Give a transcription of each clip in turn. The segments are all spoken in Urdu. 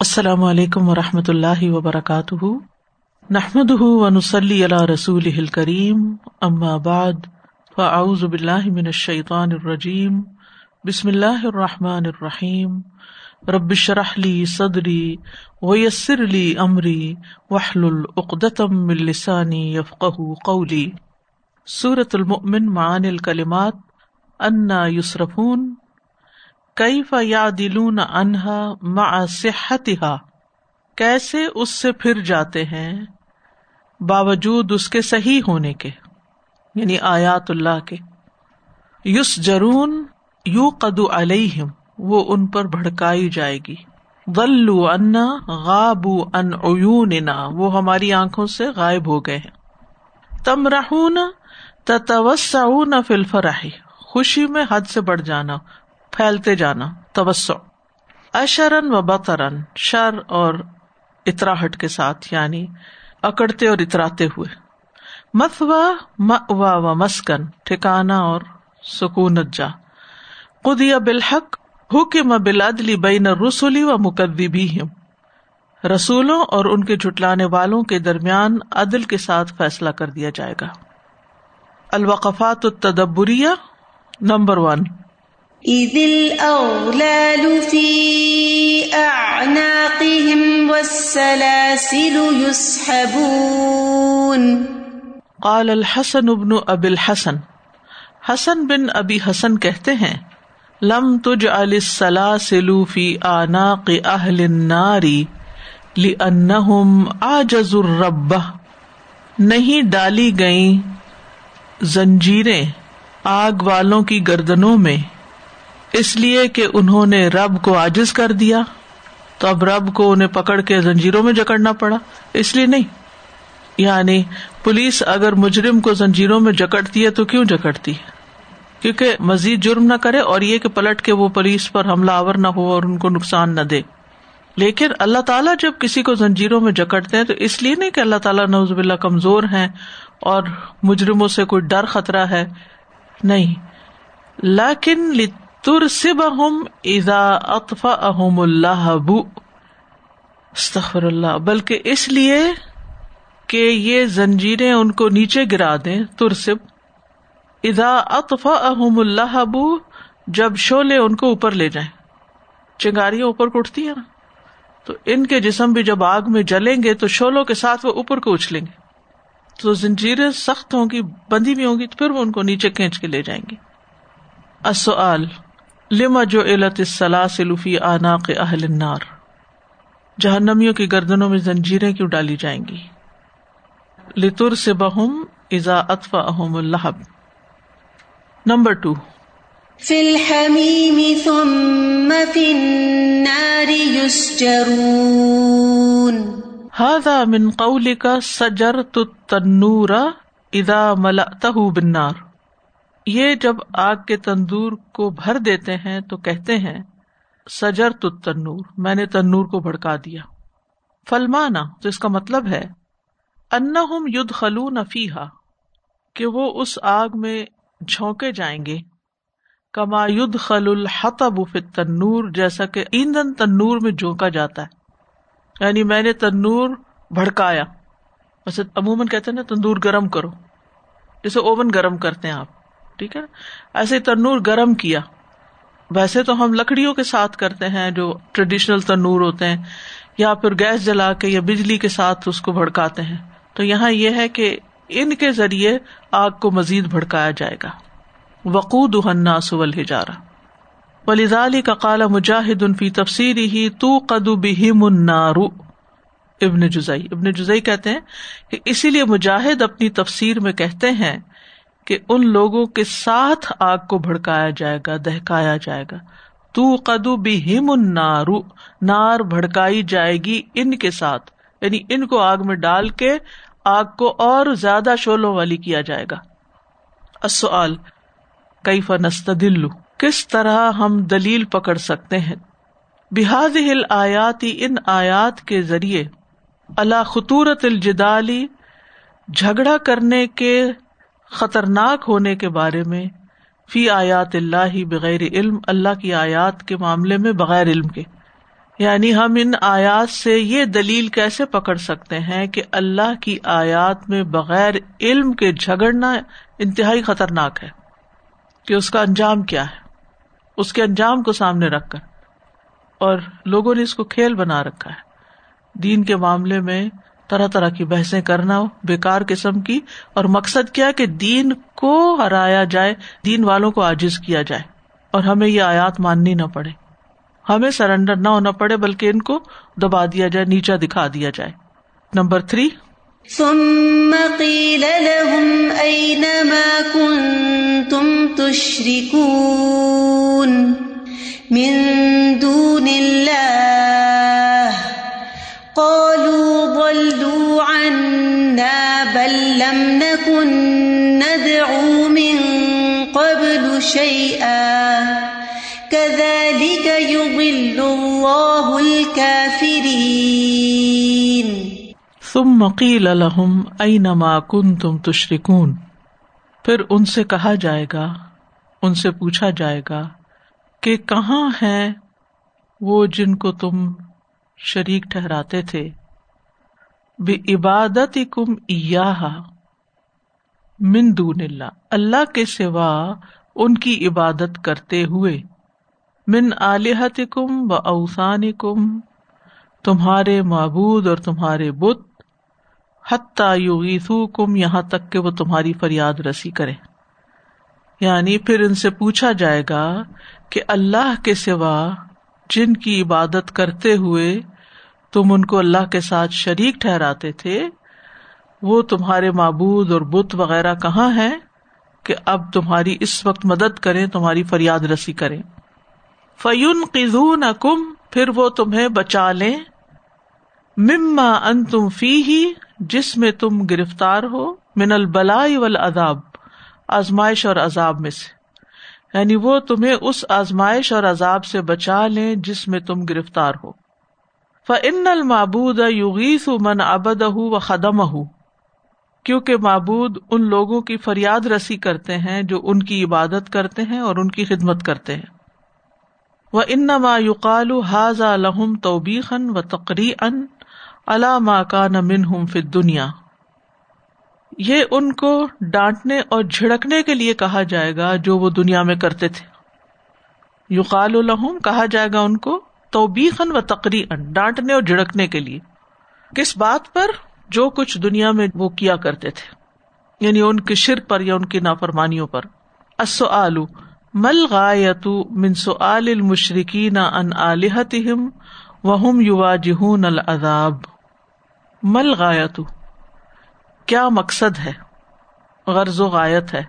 السلام علیکم و رحمۃ اللہ وبرکاتہ۔ نحمد ونسلی علی رسول کریم ام آباد فاعوذ باللہ من الشیطان الرجیم، بسم اللہ الرحمٰن الرحیم۔ ربش رحلی صدری ویسر علی عمری وحل العقدم السانی یفق قولی۔ صورت المؤمن معان الکلمات، انا یسرفون کئی فیا دلون انہا معصحتہ کیسے اس سے پھر جاتے ہیں باوجود اس کے صحیح ہونے کے یعنی آیات اللہ کے؟ یس جرون یو قدو علیہم، وہ ان پر بھڑکائی جائے گی۔ غلو انا غابو ان عیوننا، وہ ہماری آنکھوں سے غائب ہو گئے ہیں۔ تم رہون تتوسعون فی الفرح، خوشی میں حد سے بڑھ جانا۔ پھیلتے جانا، توسع۔ اشرن و بطرن، شر اور اطراہٹ کے ساتھ یعنی اکڑتے اور اتراتے ہوئے۔ مسوا و مسکن ٹھکانا اور سکونت جا۔ قدیا بالحق، حکم بلادلی بین رسولی و مقدبی رسولوں اور ان کے جٹلانے والوں کے درمیان عدل کے ساتھ فیصلہ کر دیا جائے گا۔ الوقفات التدبریہ، نمبر ون۔ إذ الأغلال في أعناقهم والسلاسل يسحبون. قال الحسن بن ابی الحسن، حسن بن ابی حسن کہتے ہیں، لم تجعل السلاسل في آناق أهل النار لأنهم عاجز الرب، نہیں ڈالی گئی زنجیریں آگ والوں کی گردنوں میں۔ اس لیے کہ انہوں نے رب کو آجز کر دیا تو اب رب کو انہیں پکڑ کے زنجیروں میں جکڑنا پڑا۔ اس لیے نہیں۔ یعنی پولیس اگر مجرم کو زنجیروں میں جکڑتی ہے تو کیوں جکڑتی ہے؟ کیونکہ مزید جرم نہ کرے اور یہ کہ پلٹ کے وہ پولیس پر حملہ آور نہ ہو اور ان کو نقصان نہ دے۔ لیکن اللہ تعالیٰ جب کسی کو زنجیروں میں جکڑتے ہیں تو اس لیے نہیں کہ اللہ تعالیٰ نوز باللہ کمزور ہیں اور مجرموں سے کوئی ڈر خطرہ ہے۔ نہیں۔ لیکن ترسب اہم ادا اطفا احم اللہ استخر اللہ بلکہ اس لیے کہ یہ زنجیریں ان کو نیچے گرا دیں، ترسب. ادا اطفا احم اللہ جب شولے ان کو اوپر لے جائیں. چنگاریاں اوپر کو اٹھتی ہیں نا؟ تو ان کے جسم بھی جب آگ میں جلیں گے تو شولوں کے ساتھ وہ اوپر کو اچھلیں گے. تو زنجیریں سخت ہوں گی بندی بھی ہوں گی، تو پھر وہ ان کو نیچے کھینچ کے لے جائیں گے لما جو علت سلفی آناق اہل النار؟ جہنمیوں کی گردنوں میں زنجیریں کیوں ڈالی جائیں گی؟ لتر سے بہم ازا اطفا احم الحب نمبر ٹو فی الحمیم ثم فی النار یسجرون۔ هذا من قولك سجرت التنور اذا ملأته بالنار۔ یہ جب آگ کے تندور کو بھر دیتے ہیں تو کہتے ہیں سجر تو تنور میں نے تنور کو بھڑکا دیا۔ فلمانا، تو اس کا مطلب ہے ان ید خلو نفیحا کہ وہ اس آگ میں جھونکے جائیں گے۔ کما ید خل الحتب تنور جیسا کہ ایندھن تنور میں جھونکا جاتا ہے۔ یعنی میں نے تنور بھڑکایا۔ ویسے عموماً کہتے ہیں نا، تندور گرم کرو۔ جیسے اوون گرم کرتے ہیں آپ۔ ٹھیک ہے ایسے تنور گرم کیا۔ ویسے تو ہم لکڑیوں کے ساتھ کرتے ہیں جو ٹریڈیشنل تنور ہوتے ہیں، یا پھر گیس جلا کے یا بجلی کے ساتھ اس کو بھڑکاتے ہیں۔ تو یہاں یہ ہے کہ ان کے ذریعے آگ کو مزید بھڑکایا جائے گا۔ وقود سول ہجارا ولیزالی کا کالا مجاہد ان فی ہی تو قدو بہم النارو ابن جزئی۔ ابن جزئی کہتے ہیں کہ اسی لیے مجاہد اپنی تفسیر میں کہتے ہیں کہ ان لوگوں کے ساتھ آگ کو بھڑکایا جائے گا، دہکایا جائے گا۔ تو قدو بھی نارو نار بھڑکائی جائے گی ان کے ساتھ۔ یعنی ان کو آگ میں ڈال کے آگ کو اور زیادہ شولوں والی کیا جائے گا۔ اصل کئی فنست دلو کس طرح ہم دلیل پکڑ سکتے ہیں؟ بحاد ہل آیاتی ان آیات کے ذریعے۔ اللہ خطورت الجدالی، جھگڑا کرنے کے خطرناک ہونے کے بارے میں فی آیات اللہ بغیر علم، اللہ کی آیات کے معاملے میں بغیر علم کے۔ یعنی ہم ان آیات سے یہ دلیل کیسے پکڑ سکتے ہیں کہ اللہ کی آیات میں بغیر علم کے جھگڑنا انتہائی خطرناک ہے؟ کہ اس کا انجام کیا ہے؟ اس کے انجام کو سامنے رکھ کر۔ اور لوگوں نے اس کو کھیل بنا رکھا ہے۔ دین کے معاملے میں طرح طرح کی بحثیں کرنا بےکار قسم کی، اور مقصد کیا کہ دین کو ہرایا جائے، دین والوں کو آجز کیا جائے۔ اور ہمیں یہ آیات ماننی نہ پڑے۔ ہمیں سرینڈر نہ ہونا پڑے، بلکہ ان کو دبا دیا جائے، نیچا دکھا دیا جائے۔ Number three. ثم قيل لهم أين ما كنتم تشركون من دون الله قالوا ضلوا عنا بل لم نكن ندعو من قبل شيئا. كذلك يضل الله الكافرين. تم مقیل الحم ائی نما کن تم پھر ان سے کہا جائے گا، ان سے پوچھا جائے گا کہ کہاں ہے وہ جن کو تم شریک ٹھہراتے تھے؟ بے عبادت کم من دون اللہ۔ اللہ کے سوا ان کی عبادت کرتے ہوئے من علیحت کم و اوسان کم تمہارے معبود اور تمہارے بت، حتیٰ کم یہاں تک کہ وہ تمہاری فریاد رسی کرے۔ یعنی پھر ان سے پوچھا جائے گا کہ اللہ کے سوا جن کی عبادت کرتے ہوئے تم ان کو اللہ کے ساتھ شریک ٹھہراتے تھے، وہ تمہارے معبود اور بت وغیرہ کہاں ہے کہ اب تمہاری اس وقت مدد کریں، تمہاری فریاد رسی کریں۔ فیون قزون کم پھر وہ تمہیں بچا لیں۔ مما ان تم فی ہی جس میں تم گرفتار ہو، من البلا والعذاب، آزمائش اور عذاب میں سے۔ یعنی وہ تمہیں اس آزمائش اور عذاب سے بچا لیں جس میں تم گرفتار ہو۔ فن المابود یوگیس من ابد و خدم کیونکہ معبود ان لوگوں کی فریاد رسی کرتے ہیں جو ان کی عبادت کرتے ہیں اور ان کی خدمت کرتے ہیں۔ وہ ان ما یقال حاض لہم توبیخن و تقری ان اللہ کا نمن ہوں فر دنیا یہ ان کو ڈانٹنے اور جھڑکنے کے لیے کہا جائے گا جو وہ دنیا میں کرتے تھے۔ یوقال الحم کہا جائے گا ان کو توبیخن و تقری ڈانٹنے اور جھڑکنے کے لیے۔ کس بات پر؟ جو کچھ دنیا میں وہ کیا کرتے تھے۔ یعنی ان کی شرک پر یا ان کی نافرمانیوں پر۔ اصو آلو مل غایت منسو المشرقین ان علیحتم وہم یو جہون العذاب؟ مل غایت کیا مقصد ہے؟ غرض و غایت ہے۔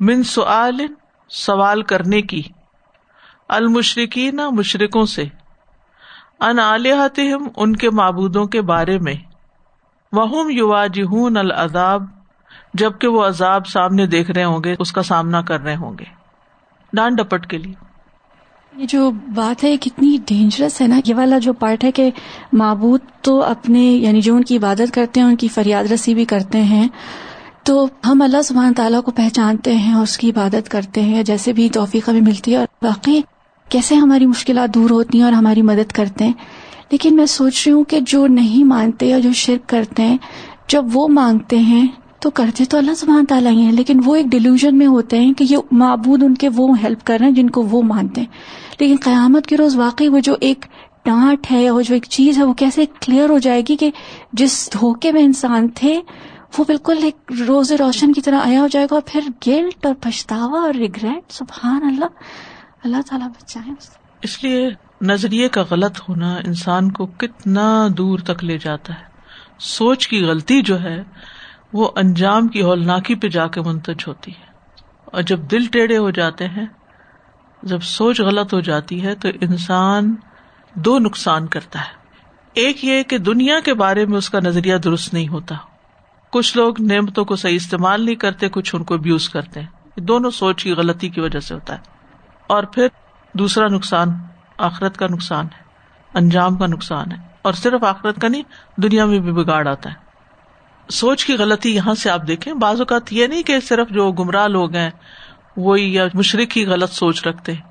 من سعال سوال کرنے کی۔ المشرقین مشرقوں سے۔ ان علیہتہم ان کے معبودوں کے بارے میں۔ وہم یواجہون العذاب، جبکہ وہ عذاب سامنے دیکھ رہے ہوں گے، اس کا سامنا کر رہے ہوں گے۔ ڈانٹ ڈپٹ کے لیے۔ یہ جو بات ہے کتنی ڈینجرس ہے نا۔ یہ والا جو پارٹ ہے کہ معبود تو اپنے یعنی جو ان کی عبادت کرتے ہیں، ان کی فریاد رسی بھی کرتے ہیں۔ تو ہم اللہ سبحانہ تعالیٰ کو پہچانتے ہیں اور اس کی عبادت کرتے ہیں، جیسے بھی توفیقہ بھی ملتی ہے۔ اور باقی کیسے ہماری مشکلات دور ہوتی ہیں اور ہماری مدد کرتے ہیں؟ لیکن میں سوچ رہی ہوں کہ جو نہیں مانتے یا جو شرک کرتے ہیں، جب وہ مانگتے ہیں تو کرتے تو اللہ سبحانہ تعالیٰ ہی ہیں، لیکن وہ ایک ڈیلیوژن میں ہوتے ہیں کہ یہ معبود ان کے وہ ہیلپ کر رہے ہیں جن کو وہ مانتے ہیں۔ لیکن قیامت کے روز واقعی وہ جو ایک ڈانٹ ہے وہ جو ایک چیز ہے، وہ کیسے کلیئر ہو جائے گی کہ جس دھوکے میں انسان تھے، وہ بالکل ایک روز روشن کی طرح آیا ہو جائے گا اور پھر گلٹ اور پچھتاوا اور ریگریٹ سبحان اللہ۔ اللہ تعالیٰ بچائے اس لیے نظریے کا غلط ہونا انسان کو کتنا دور تک لے جاتا ہے۔ سوچ کی غلطی جو ہے، وہ انجام کی ہولناکی پہ جا کے منتج ہوتی ہے۔ اور جب دل ٹیڑھے ہو جاتے ہیں، جب سوچ غلط ہو جاتی ہے، تو انسان دو نقصان کرتا ہے۔ ایک یہ کہ دنیا کے بارے میں اس کا نظریہ درست نہیں ہوتا۔ کچھ لوگ نعمتوں کو صحیح استعمال نہیں کرتے، کچھ ان کو ابیوز کرتے ہیں۔ دونوں سوچ کی غلطی کی وجہ سے ہوتا ہے۔ اور پھر دوسرا نقصان آخرت کا نقصان ہے، انجام کا نقصان ہے۔ اور صرف آخرت کا نہیں، دنیا میں بھی بگاڑ آتا ہے۔ سوچ کی غلطی یہاں سے آپ دیکھیں، بعض اوقات یہ نہیں کہ صرف جو گمراہ لوگ ہیں، وہی یا مشرق ہی غلط سوچ رکھتے ہیں۔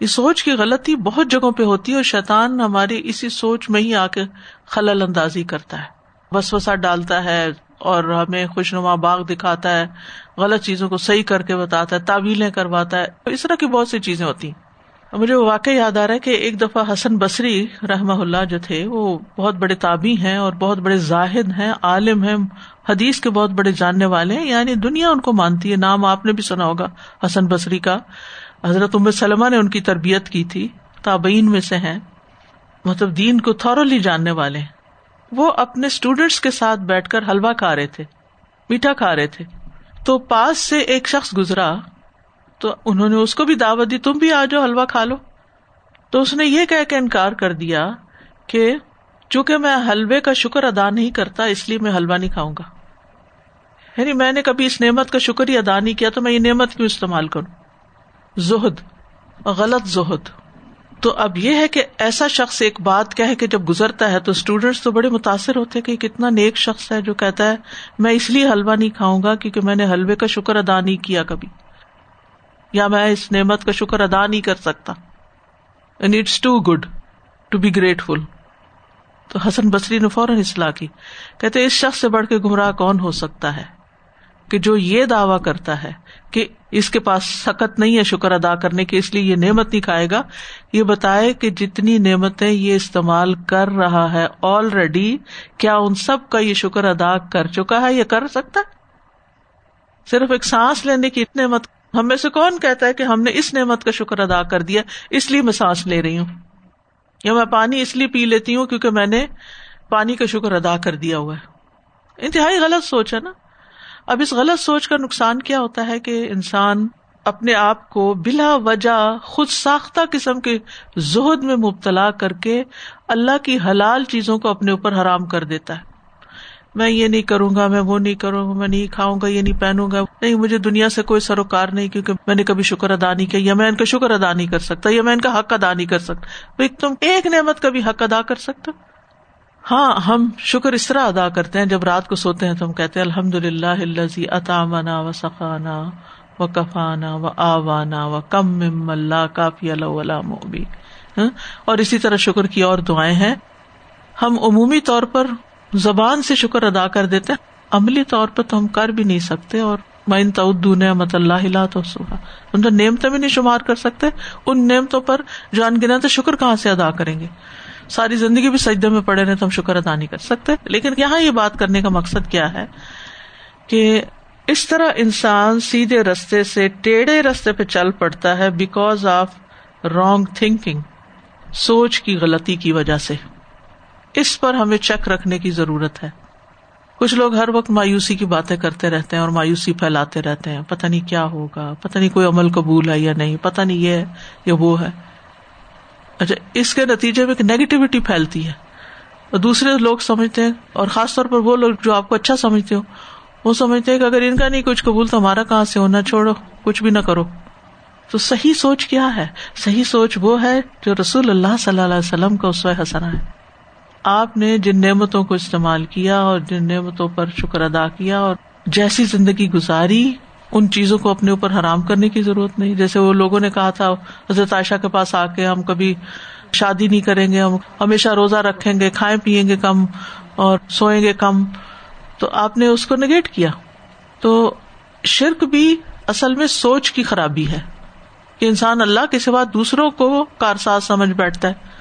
یہ سوچ کی غلطی بہت جگہوں پہ ہوتی ہے اور شیطان ہماری اسی سوچ میں ہی آ کے خلل اندازی کرتا ہے۔ بس وسا ڈالتا ہے اور ہمیں خوش نما باغ دکھاتا ہے، غلط چیزوں کو صحیح کر کے بتاتا ہے، تعویلیں کرواتا ہے۔ اس طرح کی بہت سی چیزیں ہوتی ہیں۔ مجھے وہ واقع یاد آ رہا ہے کہ ایک دفعہ حسن بصری رحم اللہ جو تھے، وہ بہت بڑے تابی ہیں اور بہت بڑے زاہد ہیں، عالم ہیں، حدیث کے بہت بڑے جاننے والے ہیں۔ یعنی دنیا ان کو مانتی ہے۔ نام آپ نے بھی سنا ہوگا حسن بصری کا۔ حضرت عمر سلمہ نے ان کی تربیت کی تھی۔ تابعین میں سے ہیں۔ مطلب دین کو تھورلی جاننے والے وہ اپنے اسٹوڈینٹس کے ساتھ بیٹھ کر حلوا کھا رہے تھے، میٹھا کھا رہے تھے۔ تو پاس سے ایک شخص گزرا، تو انہوں نے اس کو بھی دعوت دی، تم بھی آ جاؤ حلوا کھا لو۔ تو اس نے یہ کہہ کے انکار کر دیا کہ چونکہ میں حلوے کا شکر ادا نہیں کرتا، اس لیے میں حلوا نہیں کھاؤں گا۔ یعنی میں نے کبھی اس نعمت کا شکر ہی ادا نہیں کیا، تو میں یہ نعمت کیوں استعمال کروں؟ زہد، غلط زہد۔ تو اب یہ ہے کہ ایسا شخص ایک بات کہ جب گزرتا ہے تو اسٹوڈینٹس تو بڑے متاثر ہوتے کہ کتنا نیک شخص ہے جو کہتا ہے، میں اس لیے حلوا نہیں کھاؤں گا کیونکہ میں نے حلوے کا شکر ادا نہیں کیا کبھی۔ یا میں اس نعمت کا شکر ادا نہیں کر سکتا۔ And it's too good to be grateful تو حسن بصری نے فوراً اصلاح کی۔ کہتے اس شخص سے بڑھ کے گمراہ کون ہو سکتا ہے؟ کہ جو یہ دعوی کرتا ہے کہ اس کے پاس سخت نہیں ہے شکر ادا کرنے کی اس لیے یہ نعمت نہیں کھائے گا، یہ بتائے کہ جتنی نعمتیں یہ استعمال کر رہا ہے آلریڈی کیا ان سب کا یہ شکر ادا کر چکا ہے یا کر سکتا ہے؟ صرف ایک سانس لینے کی نعمت، ہم میں سے کون کہتا ہے کہ ہم نے اس نعمت کا شکر ادا کر دیا، اس لیے میں سانس لے رہی ہوں؟ یا میں پانی اس لیے پی لیتی ہوں کیونکہ میں نے پانی کا شکر ادا کر دیا ہوا ہے؟ انتہائی غلط سوچ ہے نا؟ اب اس غلط سوچ کا نقصان کیا ہوتا ہے کہ انسان اپنے آپ کو بلا وجہ خود ساختہ قسم کے زہد میں مبتلا کر کے اللہ کی حلال چیزوں کو اپنے اوپر حرام کر دیتا ہے۔ میں یہ نہیں کروں گا، میں وہ نہیں کروں گا، میں نہیں کھاؤں گا، یہ نہیں پہنوں گا۔ نہیں، مجھے دنیا سے کوئی سروکار نہیں کیونکہ میں نے کبھی شکر ادا نہیں کیا، یا میں ان کا شکر ادا نہیں کر سکتا، یا میں ان کا حق ادا نہیں کر سکتا۔ بھائی تم ایک نعمت کا بھی حق ادا کر سکتے ہاں ہم شکر اس طرح ادا کرتے ہیں، جب رات کو سوتے ہیں تو ہم کہتے ہیں الحمد للہ اطامنا و سخانا و کفانا و آوانا و کم اللہ کافی اللہ ہاں؟ اور اسی طرح شکر کی اور دعائیں ہیں۔ ہم عمومی طور پر زبان سے شکر ادا کر دیتے ہیں، عملی طور پہ تو ہم کر بھی نہیں سکتے، اور میں تعدو نعمت اللہ تو ان تو نعمتیں بھی نہیں شمار کر سکتے، ان نعمتوں پر جو ان تو شکر کہاں سے ادا کریں گے؟ ساری زندگی بھی سجدے میں پڑے رہے تو ہم شکر ادا نہیں کر سکتے۔ لیکن یہاں یہ بات کرنے کا مقصد کیا ہے کہ اس طرح انسان سیدھے رستے سے ٹیڑھے رستے پہ چل پڑتا ہے بیکاز آف رانگ تھنکنگ سوچ کی غلطی کی وجہ سے۔ اس پر ہمیں چیک رکھنے کی ضرورت ہے۔ کچھ لوگ ہر وقت مایوسی کی باتیں کرتے رہتے ہیں اور مایوسی پھیلاتے رہتے ہیں۔ پتا نہیں کیا ہوگا پتا نہیں کوئی عمل قبول ہے یا نہیں پتا نہیں یہ ہے یا وہ ہے۔ اچھا اس کے نتیجے میں ایک نیگیٹیوٹی پھیلتی ہے۔ اور دوسرے لوگ سمجھتے ہیں، اور خاص طور پر وہ لوگ جو آپ کو اچھا سمجھتے ہو، وہ سمجھتے ہیں کہ اگر ان کا نہیں کچھ قبول تو ہمارا کہاں سے ہونا چھوڑو، کچھ بھی نہ کرو۔ تو صحیح سوچ کیا ہے؟ صحیح سوچ وہ ہے جو رسول اللہ صلی اللہ علیہ وسلم کا اس حسنا ہے۔ آپ نے جن نعمتوں کو استعمال کیا اور جن نعمتوں پر شکر ادا کیا اور جیسی زندگی گزاری ان چیزوں کو اپنے اوپر حرام کرنے کی ضرورت نہیں۔ جیسے وہ لوگوں نے کہا تھا، حضرت عائشہ کے پاس آ کے ہم کبھی شادی نہیں کریں گے، ہم ہمیشہ روزہ رکھیں گے، کھائیں پیئیں گے کم اور سوئیں گے کم۔ تو آپ نے اس کو نگیٹ کیا۔ تو شرک بھی اصل میں سوچ کی خرابی ہے کہ انسان اللہ کے سوا دوسروں کو کارساز سمجھ بیٹھتا ہے۔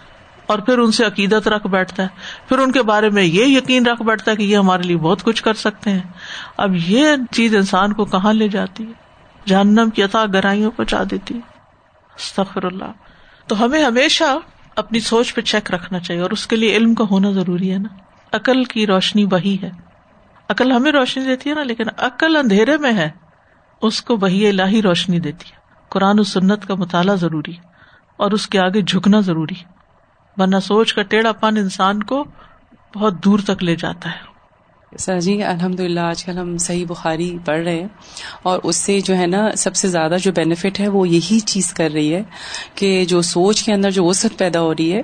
اور پھر ان سے عقیدت رکھ بیٹھتا ہے۔ پھر ان کے بارے میں یہ یقین رکھ بیٹھتا ہے کہ یہ ہمارے لیے بہت کچھ کر سکتے ہیں۔ اب یہ چیز انسان کو کہاں لے جاتی ہے؟ جہنم کی عطا گہرائیوں پہنچا دیتی استغفر اللہ۔ تو ہمیں ہمیشہ اپنی سوچ پہ چیک رکھنا چاہیے اور اس کے لیے علم کا ہونا ضروری ہے نا۔ عقل کی روشنی وہی ہے۔ عقل ہمیں روشنی دیتی ہے نا، لیکن عقل اندھیرے میں ہے، اس کو وہی الہی روشنی دیتی ہے۔ قرآن و سنت کا مطالعہ ضروری اور اس کے آگے جھکنا ضروری ورنہ سوچ کا ٹیڑھا پن انسان کو بہت دور تک لے جاتا ہے۔ سر جی الحمد للہ آج کل ہم صحیح بخاری پڑھ رہے ہیں اور اس سے جو ہے نا سب سے زیادہ جو بینیفٹ ہے وہ یہی چیز کر رہی ہے کہ جو سوچ کے اندر جو وسط پیدا ہو رہی ہے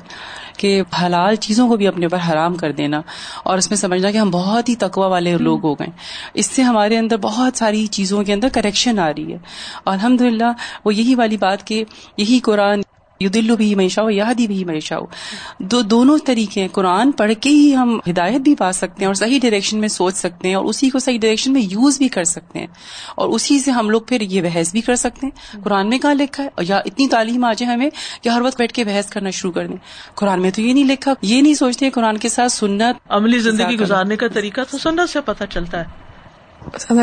کہ حلال چیزوں کو بھی اپنے اوپر حرام کر دینا۔ اور اس میں سمجھنا کہ ہم بہت ہی تقوا والے لوگ ہو گئے۔ اس سے ہمارے اندر بہت ساری چیزوں کے اندر کریکشن آ رہی ہے۔ اور الحمد للہ وہ یہی والی بات کہ یہی قرآن یو دلو بھی معیشہ ہو یادی بھی معیشہ ہو دو دونوں طریقے ہیں. قرآن پڑھ کے ہی ہم ہدایت بھی پا سکتے ہیں اور صحیح ڈائریکشن میں سوچ سکتے ہیں اور اسی کو صحیح ڈائریکشن میں یوز بھی کر سکتے ہیں اور اسی سے ہم لوگ پھر یہ بحث بھی کر سکتے ہیں. قرآن میں کہاں لکھا ہے؟ یا اتنی تعلیم آ جائے ہمیں کہ ہر وقت بیٹھ کے بحث کرنا شروع کر دیں۔ قرآن میں تو یہ نہیں لکھا یہ نہیں سوچتے قرآن کے ساتھ سنت عملی زندگی گزارنے کا طریقہ تو سنت سے پتہ چلتا ہے۔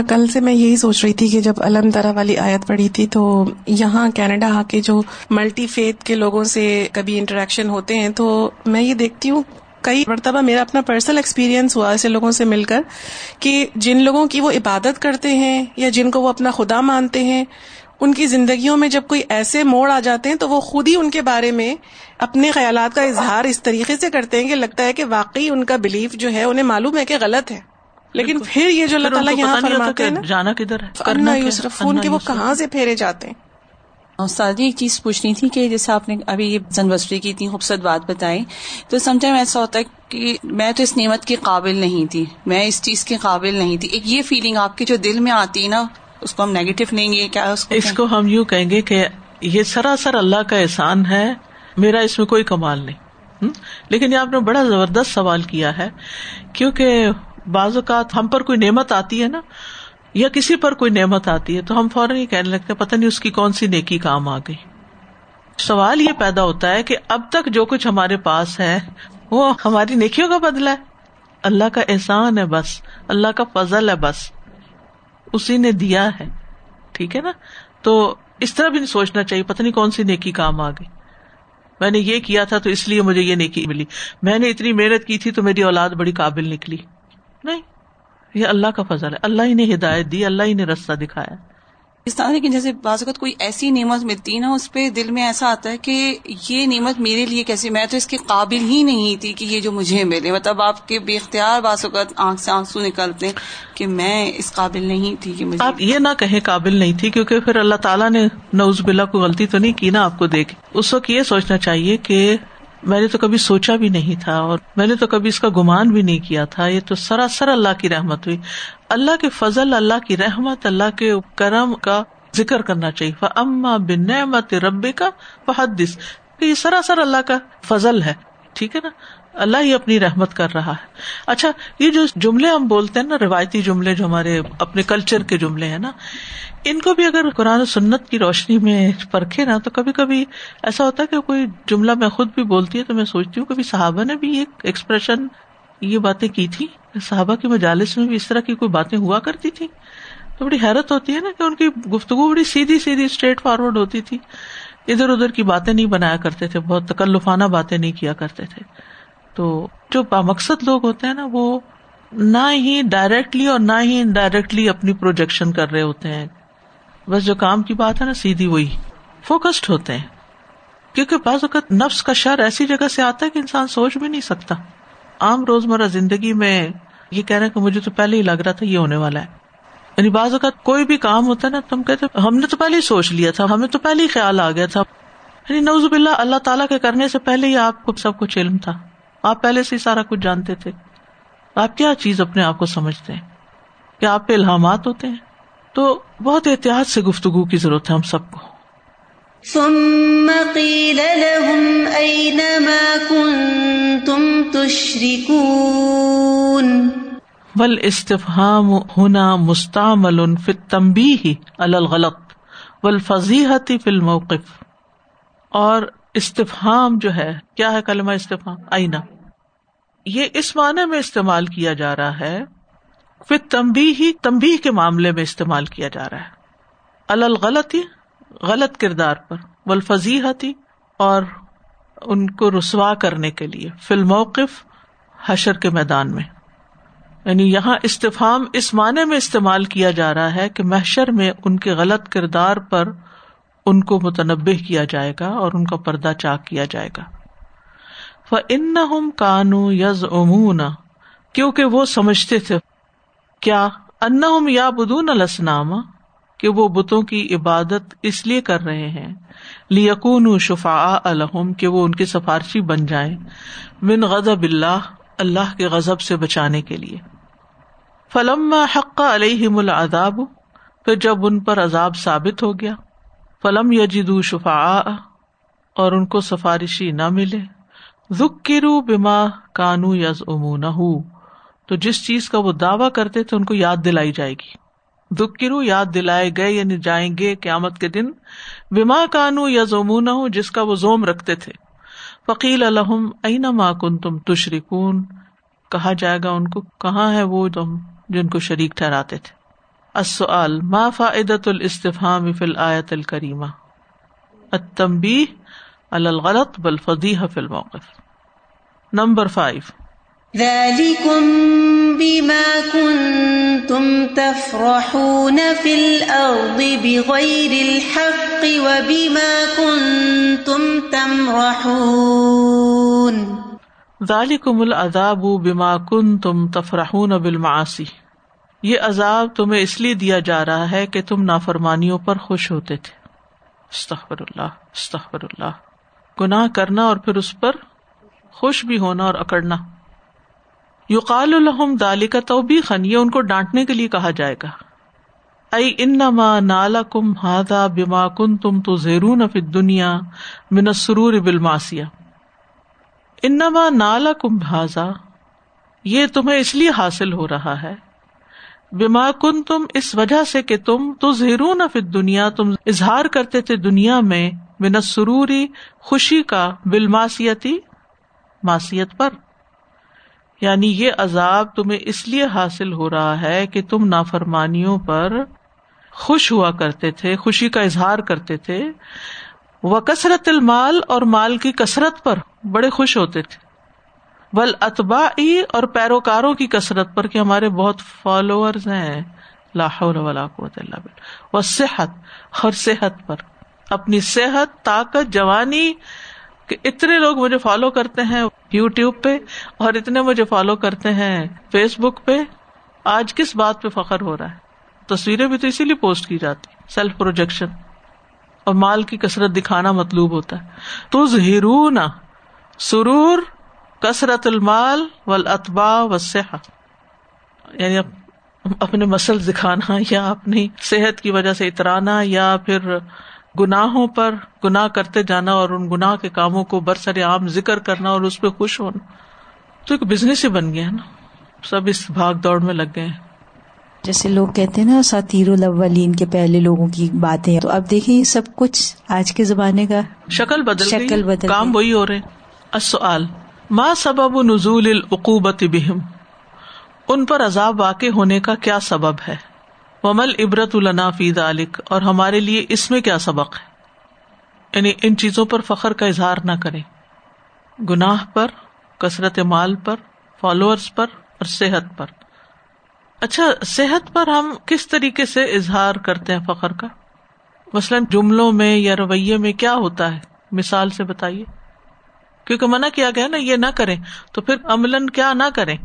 کل سے میں یہی سوچ رہی تھی کہ جب الم طرح والی آیت پڑھی تھی تو یہاں کینیڈا آ کے جو ملٹی فیتھ کے لوگوں سے کبھی انٹریکشن ہوتے ہیں تو میں یہ دیکھتی ہوں، کئی مرتبہ میرا اپنا پرسنل ایکسپیرینس ہوا ایسے لوگوں سے مل کر کہ جن لوگوں کی وہ عبادت کرتے ہیں یا جن کو وہ اپنا خدا مانتے ہیں، ان کی زندگیوں میں جب کوئی ایسے موڑ آ جاتے ہیں تو وہ خود ہی ان کے بارے میں اپنے خیالات کا اظہار اس طریقے سے کرتے ہیں کہ لگتا ہے کہ واقعی ان کا بلیف جو ہے انہیں معلوم ہے کہ غلط ہے۔ لیکن پھر یہ جو اللہ تعالیٰ یہاں فرماتے ہیں جانا کدھر ہے کرنا یوسف ان کے وہ کہاں سے پھیرے جاتے ہیں؟ استاد ایک چیز پوچھنی تھی کہ جیسے آپ نے ابھی یہ زنوسری کی اتنی خوبصورت بات بتائی تو سم ٹائم ایسا ہوتا ہے کہ میں تو اس نعمت کے قابل نہیں تھی میں اس چیز کے قابل نہیں تھی۔ ایک یہ فیلنگ آپ کے جو دل میں آتی نا اس کو ہم نیگیٹو لیں گے کیا اس کو اس کو ہم یوں کہیں گے کہ یہ سراسر اللہ کا احسان ہے میرا اس میں کوئی کمال نہیں۔ لیکن یہ آپ نے بڑا زبردست سوال کیا ہے کیونکہ بعض اوقات ہم پر کوئی نعمت آتی ہے نا، یا کسی پر کوئی نعمت آتی ہے، تو ہم فوراً یہ کہنے لگتے پتہ نہیں اس کی کون سی نیکی کام آ گئی۔ سوال یہ پیدا ہوتا ہے کہ اب تک جو کچھ ہمارے پاس ہے، وہ ہماری نیکیوں کا بدلا ہے۔ اللہ کا احسان ہے بس، اللہ کا فضل ہے بس۔ اسی نے دیا ہے، ٹھیک ہے نا؟ تو اس طرح بھی نہیں سوچنا چاہیے، پتہ نہیں کون سی نیکی کام آ گئی۔ میں نے یہ کیا تھا تو اس لیے مجھے یہ نیکی ملی۔ میں نے اتنی محنت کی تھی تو میری اولاد بڑی قابل نکلی۔ نہیں یہ اللہ کا فضل ہے۔ اللہ ہی نے ہدایت دی اللہ ہی نے رستہ دکھایا۔ اس طرح لیکن جیسے بعض اوقات کوئی ایسی نعمت ملتی نا اس پہ دل میں ایسا آتا ہے کہ یہ نعمت میرے لیے کیسی میں تو اس کے قابل ہی نہیں تھی کہ یہ جو مجھے ملے۔ مطلب آپ کے بے اختیار بعض اوقات آنکھ سے آنسو نکلتے کہ میں اس قابل نہیں تھی کہ مجھے۔ آپ یہ نہ کہیں قابل نہیں تھی کیونکہ پھر اللہ تعالیٰ نے نوز بلا کو غلطی تو نہیں کی نا آپ کو دیکھ۔ اس وقت یہ سوچنا چاہیے کہ میں نے تو کبھی سوچا بھی نہیں تھا اور میں نے تو کبھی اس کا گمان بھی نہیں کیا تھا، یہ تو سراسر اللہ کی رحمت ہوئی۔ اللہ کے فضل، اللہ کی رحمت، اللہ کے کرم کا ذکر کرنا چاہیے۔ اما بن نعمت رب کا فحدث۔ یہ سراسر اللہ کا فضل ہے، ٹھیک ہے نا؟ اللہ ہی اپنی رحمت کر رہا ہے۔ اچھا یہ جو جملے ہم بولتے ہیں نا، روایتی جملے جو ہمارے اپنے کلچر کے جملے ہیں نا، ان کو بھی اگر قرآن و سنت کی روشنی میں پرکھے نا، تو کبھی کبھی ایسا ہوتا ہے کہ کوئی جملہ میں خود بھی بولتی ہے تو میں سوچتی ہوں، کبھی صحابہ نے بھی ایک ایکسپریشن یہ باتیں کی تھی صحابہ کی مجالس میں بھی اس طرح کی کوئی باتیں ہوا کرتی تھی تو بڑی حیرت ہوتی ہے نا کہ ان کی گفتگو بڑی سیدھی سیدھی اسٹریٹ فارورڈ ہوتی تھی۔ ادھر ادھر کی باتیں نہیں بنایا کرتے تھے، بہت تکلفانہ باتیں نہیں کیا کرتے تھے۔ تو جو مقصد لوگ ہوتے ہیں نا، وہ نہ ہی ڈائریکٹلی اور نہ ہی انڈائریکٹلی اپنی پروجیکشن کر رہے ہوتے ہیں۔ بس جو کام کی بات ہے نا، سیدھی وہی فوکسڈ ہوتے ہیں۔ کیونکہ بعض اوقات نفس کا شر ایسی جگہ سے آتا ہے کہ انسان سوچ بھی نہیں سکتا۔ عام روزمرہ زندگی میں یہ کہنا کہ مجھے تو پہلے ہی لگ رہا تھا یہ ہونے والا ہے۔ یعنی بعض اوقات کوئی بھی کام ہوتا ہے نا تم کہتے ہم نے تو پہلے ہی سوچ لیا تھا، ہمیں تو پہلے ہی خیال آ گیا تھا۔ یعنی نوز اللہ اللہ تعالیٰ کے کرنے سے پہلے ہی آپ کو سب کچھ علم تھا۔ آپ پہلے سے ہی سارا کچھ جانتے تھے۔ آپ کیا چیز اپنے آپ کو سمجھتے ہیں؟ کیا آپ پہ الحامات ہوتے ہیں؟ تو بہت احتیاط سے گفتگو کی ضرورت ہے ہم سب کو۔ ثم قيل لهم أين ما كنتم تشركون ول استفہام ہونا مستعمل فی التنبیہ علی الغلط والفضیحت فی الموقف۔ اور استفہام جو ہے کیا ہے کلمہ استفہام؟ آئینہ یہ اس معنی میں استعمال کیا جا رہا ہے پھر تمبی ہی تمبی کے معاملے میں استعمال کیا جا رہا ہے۔ الغلطی غلط کردار پر ولفی اور ان کو رسوا کرنے کے لیے فل موقف حشر کے میدان میں۔ یعنی یہاں استفام اس معنی میں استعمال کیا جا رہا ہے کہ محشر میں ان کے غلط کردار پر ان کو متنوع کیا جائے گا اور ان کا پردہ چاک کیا جائے گا۔ ان کانو یز امون کیونکہ وہ سمجھتے تھے۔ کیا؟ ان یا بدون السنام کہ وہ بتوں کی عبادت اس لیے کر رہے ہیں۔ لیکون شفا الحم کہ وہ ان کی سفارشی بن جائے من غضب اللہ اللہ کے غضب سے بچانے کے لیے۔ فلم حق علیہم العذاب، پھر جب ان پر عذاب ثابت ہو گیا، فلم یجدو شفا اور ان کو سفارشی نہ ملے۔ ذکرو بما کانو یز امون تو جس چیز کا وہ دعوی کرتے تھے ان کو یاد دلائی جائے گی۔ دکرو یاد دلائے گئے یعنی جائیں گے قیامت کے دن، بما کانو یا زمون جس کا وہ زوم رکھتے تھے۔ فقیل الحم این ما کن تم تشریکون کہا جائے گا ان کو، کہاں ہے وہ تم جن کو شریک ٹھہراتے تھے؟ السؤال، ما فائدت الاستفهام فی الآیت الکریمہ؟ التنبیہ الغلط بل فضیح فی الموقف. نمبر فائیو ذلكم بما كنتم تفرحون في الأرض بغير الحق وبما كنتم تمرحون. ذالکم العذاب بما کنتم تفرحون بالمعاصی یہ عذاب تمہیں اس لیے دیا جا رہا ہے کہ تم نافرمانیوں پر خوش ہوتے تھے. استغفر اللہ استغفر اللہ. گناہ کرنا اور پھر اس پر خوش بھی ہونا اور اکڑنا۔ یقال الحم دالی کا توبی خن یہ ان کو ڈانٹنے کے لیے کہا جائے گا۔ ائی نالا کم ہادا بیما کن تم تو زیرون دنیا من سرور بلماسیا انما نالا کم ہاضا یہ تمہیں اس لیے حاصل ہو رہا ہے۔ بیما کن تم اس وجہ سے کہ تم تو زیرون فت دنیا تم اظہار کرتے تھے دنیا میں من سروری خوشی کا بالماسیتی ماسیت پر۔ یعنی یہ عذاب تمہیں اس لیے حاصل ہو رہا ہے کہ تم نافرمانیوں پر خوش ہوا کرتے تھے، خوشی کا اظہار کرتے تھے۔ وہ کثرت المال اور مال کی کثرت پر بڑے خوش ہوتے تھے۔ بل اتبا اور پیروکاروں کی کثرت پر کہ ہمارے بہت فالوور ہیں۔ لاہور صحت اور صحت پر۔ اپنی صحت، طاقت، جوانی، کہ اتنے لوگ مجھے فالو کرتے ہیں یو ٹیوب پہ اور اتنے مجھے فالو کرتے ہیں فیس بک پہ۔ آج کس بات پہ فخر ہو رہا ہے؟ تصویریں بھی تو اسی لیے پوسٹ کی جاتی سیلف پروجیکشن اور مال کی کثرت دکھانا مطلوب ہوتا ہے۔ تو ظہرون سرور کثرت المال و اتبا و یعنی اپنے مسل دکھانا یا اپنی صحت کی وجہ سے اترانا یا پھر گناہوں پر گناہ کرتے جانا اور ان گناہ کے کاموں کو برسر عام ذکر کرنا اور اس پہ خوش ہونا تو ایک بزنس ہی بن گیا نا۔ سب اس بھاگ دوڑ میں لگ گئے جیسے لوگ کہتے ہیں نا ساتیر الاولین کے پہلے لوگوں کی باتیں تو اب دیکھیں سب کچھ آج کے زمانے کا شکل بدل شکل بدل کام وہی ہو رہے السؤال ما سبب نزول العقوبت بہم؟ ان پر عذاب واقع ہونے کا کیا سبب ہے؟ ومل عبرت النا فید عالق اور ہمارے لیے اس میں کیا سبق ہے؟ یعنی ان چیزوں پر فخر کا اظہار نہ کرے گناہ پر، کثرت مال پر فالوورس پر اور صحت پر۔ اچھا صحت پر ہم کس طریقے سے اظہار کرتے ہیں فخر کا؟ مثلاً جملوں میں یا رویے میں کیا ہوتا ہے؟ مثال سے بتائیے۔ کیونکہ منع کیا گیا نا، یہ نہ کریں۔ تو پھر عمل کیا نہ کریں؟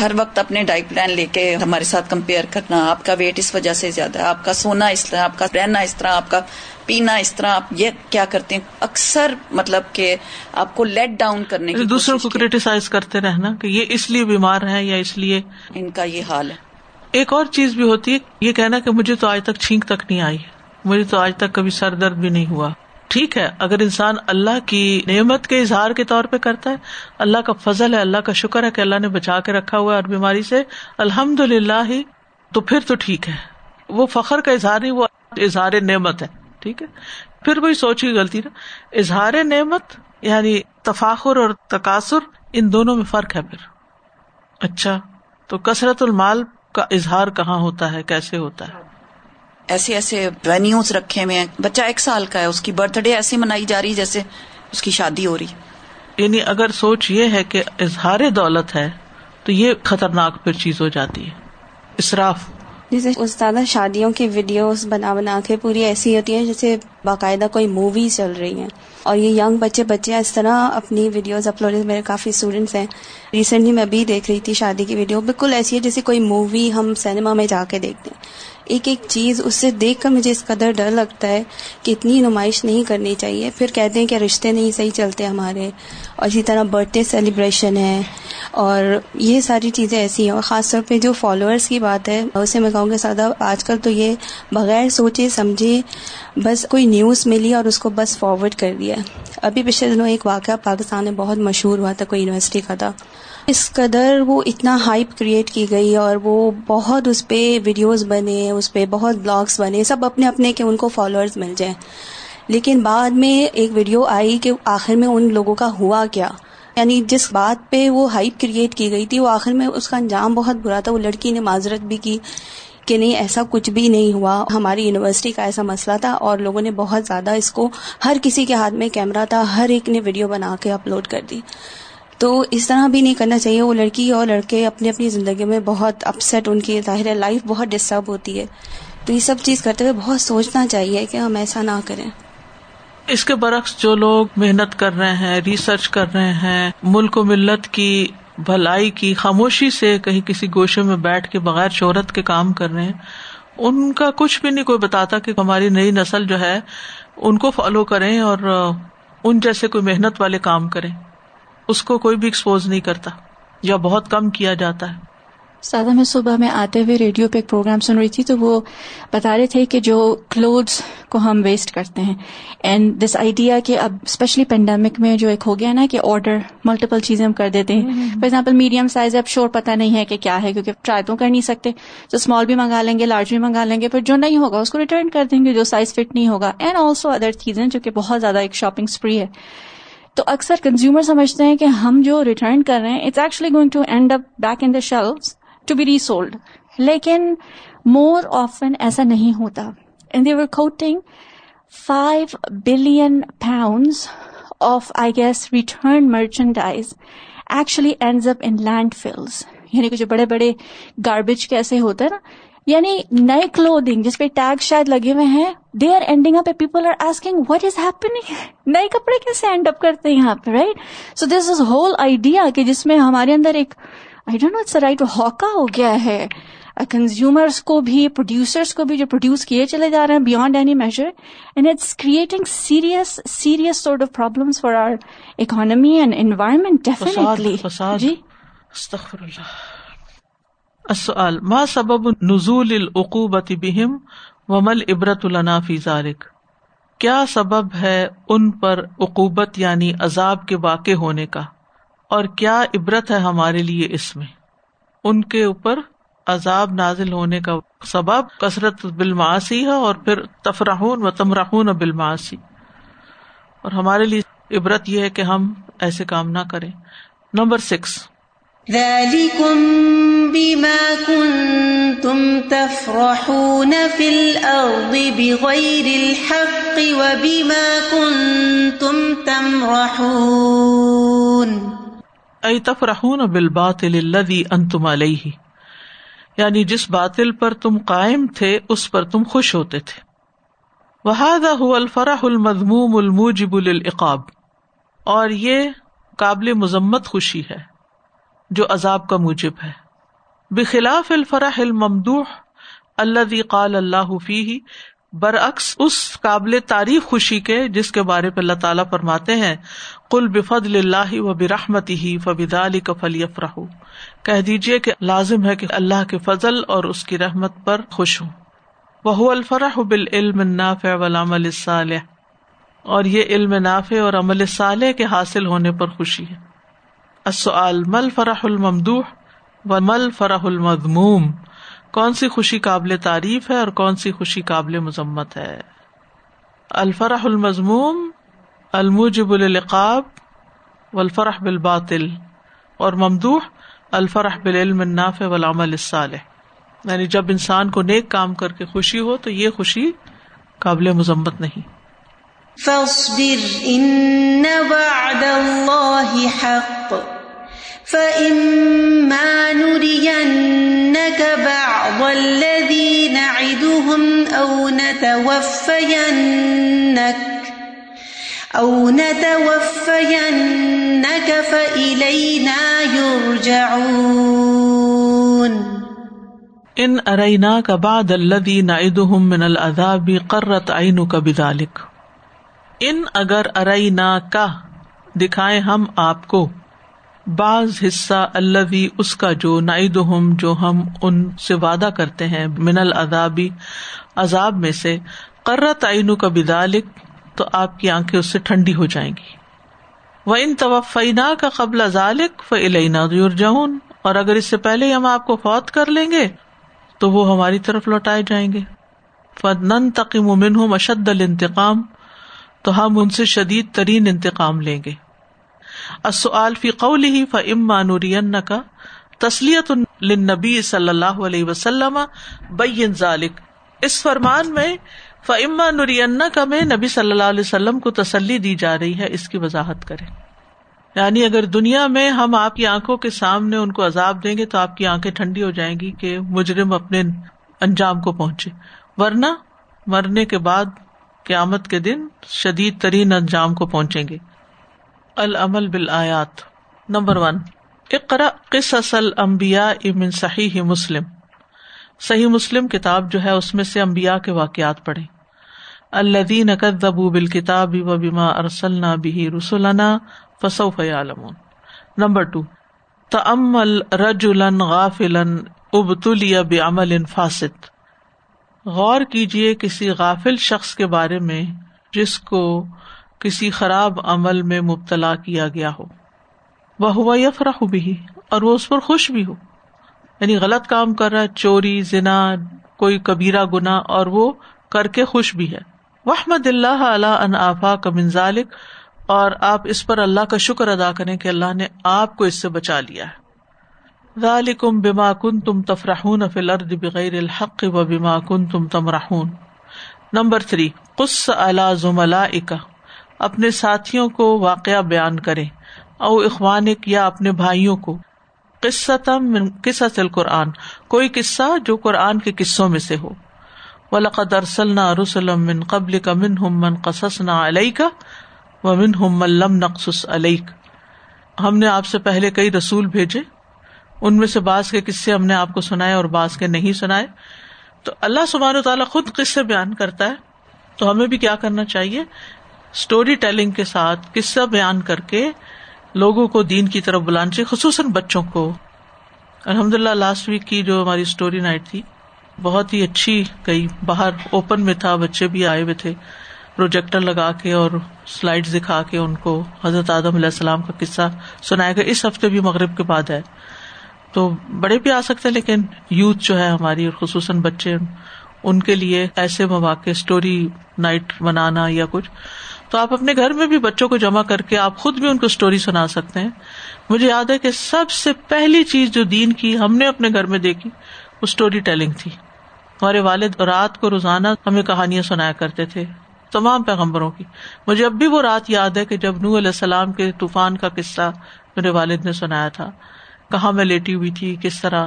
ہر وقت اپنے ڈائٹ پلان لے کے ہمارے ساتھ کمپیئر کرنا آپ کا ویٹ اس وجہ سے زیادہ ہے آپ کا سونا اس طرح آپ کا رہنا اس طرح آپ کا پینا اس طرح آپ یہ کیا کرتے ہیں؟ اکثر مطلب کہ آپ کو لیٹ ڈاؤن کرنے کی دوسروں کو کریٹیسائز کرتے رہنا کہ یہ اس لیے بیمار ہے یا اس لیے۔ ان کا یہ حال ہے۔ ایک اور چیز بھی ہوتی ہے یہ کہنا کہ مجھے تو آج تک چھینک تک نہیں آئی مجھے تو آج تک کبھی سر درد بھی نہیں ہوا۔ ٹھیک ہے، اگر انسان اللہ کی نعمت کے اظہار کے طور پہ کرتا ہے، اللہ کا فضل ہے، اللہ کا شکر ہے کہ اللہ نے بچا کے رکھا ہوا ہے اور بیماری سے الحمد للہ ہی تو پھر تو ٹھیک ہے۔ وہ فخر کا اظہار نہیں، وہ اظہار نعمت ہے، ٹھیک ہے۔ پھر وہی سوچ کی غلطی نا۔ اظہار نعمت یعنی تفاخر اور تقاصر ان دونوں میں فرق ہے پھر۔ اچھا تو کثرت المال کا اظہار کہاں ہوتا ہے؟ کیسے ہوتا ہے؟ ایسے ایسے وینیوز رکھے ہوئے ہیں۔ بچہ ایک سال کا ہے اس کی برتھ ڈے ایسے منائی جا رہی جیسے اس کی شادی ہو رہی یعنی اگر سوچ یہ ہے کہ اظہار دولت ہے تو یہ خطرناک پھر چیز ہو جاتی ہے۔ اسراف۔ جیسے استاد شادیوں کی ویڈیوز بنا بنا کے پوری ایسی ہوتی ہیں جیسے باقاعدہ کوئی مووی چل رہی ہیں۔ اور یہ ینگ بچے بچے اس طرح اپنی ویڈیوز اپلوڈ میرے کافی اسٹوڈینٹس ہیں۔ ریسنٹلی میں ابھی دیکھ رہی تھی شادی کی ویڈیو بالکل ایسی ہے جیسے کوئی مووی ہم سنیما میں جا کے دیکھتے ہیں۔ ایک ایک چیز اس سے دیکھ کر مجھے اس قدر ڈر لگتا ہے کہ اتنی نمائش نہیں کرنی چاہیے۔ پھر کہتے ہیں کہ رشتے نہیں صحیح چلتے ہمارے۔ اور اسی طرح برتھ ڈے سیلیبریشن ہے۔ اور یہ ساری چیزیں ایسی ہیں۔ اور خاص طور پہ جو فالوورس کی بات ہے، اسے میں کہوں گا سادہ، آج کل تو یہ بغیر سوچے، سمجھے بس کوئی نیوز ملی اور اس کو بس فارورڈ کر دیا۔ ابھی پچھلے دنوں ایک واقعہ پاکستان میں بہت مشہور ہوا تھا، کوئی یونیورسٹی کا تھا۔ اس قدر وہ اتنا ہائپ کریٹ کی گئی اور وہ بہت اس پہ ویڈیوز بنے، اس پہ بہت بلاگس بنے، سب اپنے اپنے کہ ان کو فالوورز مل جائیں۔ لیکن بعد میں ایک ویڈیو آئی کہ آخر میں ان لوگوں کا ہوا کیا۔ یعنی جس بات پہ وہ ہائپ کریٹ کی گئی تھی، وہ آخر میں اس کا انجام بہت برا تھا۔ وہ لڑکی نے معذرت بھی کی کہ نہیں، ایسا کچھ بھی نہیں ہوا۔ ہماری یونیورسٹی کا ایسا مسئلہ تھا اور لوگوں نے بہت زیادہ اس کو ہر کسی کے ہاتھ میں کیمرہ تھا۔ ہر ایک نے ویڈیو بنا کے اپلوڈ کر دی۔ تو اس طرح بھی نہیں کرنا چاہیے، وہ لڑکی اور لڑکے اپنی اپنی زندگی میں بہت اپسٹ ان کی ظاہر ہے لائف بہت ڈسٹرب ہوتی ہے۔ تو یہ سب چیز کرتے ہوئے بہت سوچنا چاہیے کہ ہم ایسا نہ کریں۔ اس کے برعکس جو لوگ محنت کر رہے ہیں ریسرچ کر رہے ہیں، ملک و ملت کی بھلائی کی، خاموشی سے کہیں کسی گوشے میں بیٹھ کے بغیر شہرت کے کام کر رہے ہیں، ان کا کچھ بھی نہیں، کوئی بتاتا کہ ہماری نئی نسل جو ہے، ان کو فالو کریں اور ان جیسے کوئی محنت والے کام کریں۔ اس کو کوئی بھی ایکسپوز نہیں کرتا یا بہت کم کیا جاتا ہے۔ سادہ میں صبح میں آتے ہوئے ریڈیو پہ ایک پروگرام سن رہی تھی تو وہ بتا رہے تھے کہ جو کلوتھس کو ہم ویسٹ کرتے ہیں۔ اینڈ دس آئیڈیا کہ اب اسپیشلی پینڈیمک میں جو ایک ہو گیا نا کہ آرڈر ملٹیپل چیزیں ہم کر دیتے ہیں۔ فار ایگزامپل میڈیم سائز اب شور پتا نہیں ہے کہ کیا ہے کیونکہ ٹرائی تو کر نہیں سکتے۔ تو اسمال بھی منگا لیں گے لارج بھی منگا لیں گے پھر جو نہیں ہوگا اس کو ریٹرن کر دیں گے جو سائز فٹ نہیں ہوگا۔ اینڈ آلسو ادر چیزیں جو کہ بہت زیادہ ایک شاپنگ اسپری ہے۔ تو اکثر کنزیومر سمجھتے ہیں کہ ہم جو ریٹرن کر رہے ہیں it's actually going to end up back in the shelf to be resold لیکن مور آفن ایسا نہیں ہوتا. In there quoting five billion pounds of I guess return merchandise actually ends up in landfills یعنی کہ جو بڑے بڑے گاربیج کیسے ہوتا ہے نا یعنی نئے کلودنگ جس پہ ٹیگ شاید لگے ہوئے ہیں they are ending up people are asking what is happening نئے کپڑے کیسے اینڈ اپ کرتے ہیں یہاں پہ right so this is whole idea کہ جس میں ہمارے اندر ایک آئی ڈونٹ نو رائٹ ہاکا ہو گیا ہے۔ کنزیومرس کو بھی پروڈیوسرس کو بھی جو پروڈیوس کیے چلے جا رہے ہیں beyond any major and it's creating serious serious sort of problem for our economy and environment definitely جی؟ السؤال، ما سبب نزول العقوبت بهم ومل عبرت لنا فی ذلك؟ کیا سبب ہے ان پر عقوبت یعنی عذاب کے واقع ہونے کا؟ اور کیا عبرت ہے ہمارے لیے اس میں؟ ان کے اوپر عذاب نازل ہونے کا سبب کثرت بالماسی ہے اور پھر تفراہون و تمراہون بالماسی اور ہمارے لیے عبرت یہ ہے کہ ہم ایسے کام نہ کریں۔ نمبر سکس ذلكم بما كنتم تفرحون في الأرض بغير الحق وبما كنتم تمرحون. ائی تفرحون بالباطل الذي انتم علیہ یعنی جس باطل پر تم قائم تھے، اس پر تم خوش ہوتے تھے. وهذا هو الفرح المذموم الموجب للعقاب. اور یہ قابل مذمت خوشی ہے۔ جو عذاب کا موجب ہے۔ بخلاف الفرح الممدوح الذي قال اللہ فيه برعکس اس قابل تعریف خوشی کے جس کے بارے پہ اللہ تعالیٰ فرماتے ہیں کل بفد اللہ و برحمت ہی فبد علی کفلی افراہ کہہ دیجیے کہ لازم ہے کہ اللہ کے فضل اور اس کی رحمت پر خوش ہوں۔ وہ الفرح بال علم ناف ولام صالح اور یہ علم نافع اور عمل صالح کے حاصل ہونے پر خوشی ہے۔ السؤال، مل فرح الممدوح و مل فرح المضموم کون سی خوشی قابل تعریف ہے اور کون سی خوشی قابل مذمت ہے؟ الفرح المضموم الموجب القاب و الفرح بالباطل، اور ممدوح، الفرح بالعلم النافع والعمل الصالح۔ یعنی جب انسان کو نیک کام کر کے خوشی ہو تو یہ خوشی قابل مذمت نہیں۔ فاصبر ان وعد اللہ حق. فإما نرينك بعض الذي نعدهم أو نتوفينك. أو نتوفينك فإلينا يرجعون. ان ارينا کا بعد الذي نعدهم من العذاب قرت عينك بذلك. ان اگر ارينا کا دکھائے ہم آپ کو، بعض حصہ اللہ اس کا جو نائد ہم جو ہم ان سے وعدہ کرتے ہیں من العذابی عذاب میں سے قرہ تعین کا بدالک تو آپ کی آنکھیں اس سے ٹھنڈی ہو جائیں گی۔ وہ ان توفینا کا قبل ذالک فعلینا جون اور اگر اس سے پہلے ہم آپ کو فوت کر لیں گے، تو وہ ہماری طرف لوٹائے جائیں گے۔ فن تقیم من ہوں مشد الانتقام تو ہم ان سے شدید ترین انتقام لیں گے۔ فی قول ہی فما نورین کا تسلیت نبی صلی اللہ علیہ وسلم بین ذالک اس فرمان میں فعما نورین کا میں نبی صلی اللہ علیہ وسلم کو تسلی دی جا رہی ہے، اس کی وضاحت کرے یعنی اگر دنیا میں ہم آپ کی آنکھوں کے سامنے ان کو عذاب دیں گے تو آپ کی آنکھیں ٹھنڈی ہو جائیں گی کہ مجرم اپنے انجام کو پہنچے۔ ورنہ مرنے کے بعد قیامت کے دن شدید ترین انجام کو پہنچیں گے۔ العمل بالآیات۔ نمبر ون اقرا قصص الانبیاء من صحیح مسلم۔ صحیح مسلم کتاب جو ہے اس میں سے امبیا کے واقعات پڑھے الذین کذبوا بالکتاب و بما ارسلنا به رسلنا فسوف يعلمون نمبر ٹو تأمل رجلا غافلا ابتلی بعمل فاسد۔ غور کیجیے کسی غافل شخص کے بارے میں جس کو کسی خراب عمل میں مبتلا کیا گیا ہو۔ وہ ہوا یفرح بھی اور وہ اس پر خوش بھی ہو۔ یعنی غلط کام کر رہا ہے، چوری، زنا، کوئی کبیرا گنا اور وہ کر کے خوش بھی ہے۔ وحمد اللہ علیہ ان آفا کا منظالک اور آپ اس پر اللہ کا شکر ادا کریں کہ اللہ نے آپ کو اس سے بچا لیا ہے۔ ذالکم بما کن تم تفرحون فی الارض بغیر الحق و بما کن تم تمرحون۔ نمبر تھری، قص علی زملائکہ۔ اپنے ساتھیوں کو واقعہ بیان کرے او اخوانک یا اپنے بھائیوں کو۔ قصہ قرآن کوئی قصہ جو قرآن کے قصوں میں سے ہو۔ ولقد ارسلنا رسلا من قبل کا من ہم من قصصنا علیک و من ہم ہم نے آپ سے پہلے کئی رسول بھیجے۔ ان میں سے بعض کے قصے ہم نے آپ کو سنائے اور بعض کے نہیں سنائے۔ تو اللہ سبحانہ تعالیٰ خود قصے بیان کرتا ہے۔ تو ہمیں بھی کیا کرنا چاہیے؟ اسٹوری ٹیلنگ کے ساتھ قصہ بیان کر کے لوگوں کو دین کی طرف بلانا چاہیے، خصوصاً بچوں کو۔ الحمد للہ لاسٹ ویک کی جو ہماری اسٹوری نائٹ تھی، بہت ہی اچھی گئی۔ باہر اوپن میں تھا، بچے بھی آئے ہوئے تھے۔ پروجیکٹر لگا کے اور سلائڈ دکھا کے ان کو حضرت آدم علیہ السلام کا قصہ سنایا گیا۔ اس ہفتے بھی مغرب کے بعد ہے۔ تو بڑے بھی آ سکتے لیکن یوتھ جو ہے ہماری اور خصوصاً بچے، ان کے لیے ایسے مواقع اسٹوری نائٹ بنانا یا کچھ۔ تو آپ اپنے گھر میں بھی بچوں کو جمع کر کے آپ خود بھی ان کو اسٹوری سنا سکتے ہیں۔ مجھے یاد ہے کہ سب سے پہلی چیز جو دین کی ہم نے اپنے گھر میں دیکھی، وہ اسٹوری ٹیلنگ تھی۔ ہمارے والد رات کو روزانہ ہمیں کہانیاں سنایا کرتے تھے، تمام پیغمبروں کی۔ مجھے اب بھی وہ رات یاد ہے کہ جب نور علیہ السلام کے طوفان کا قصہ میرے والد نے سنایا تھا۔ کہاں میں لیٹی ہوئی تھی، کس طرح۔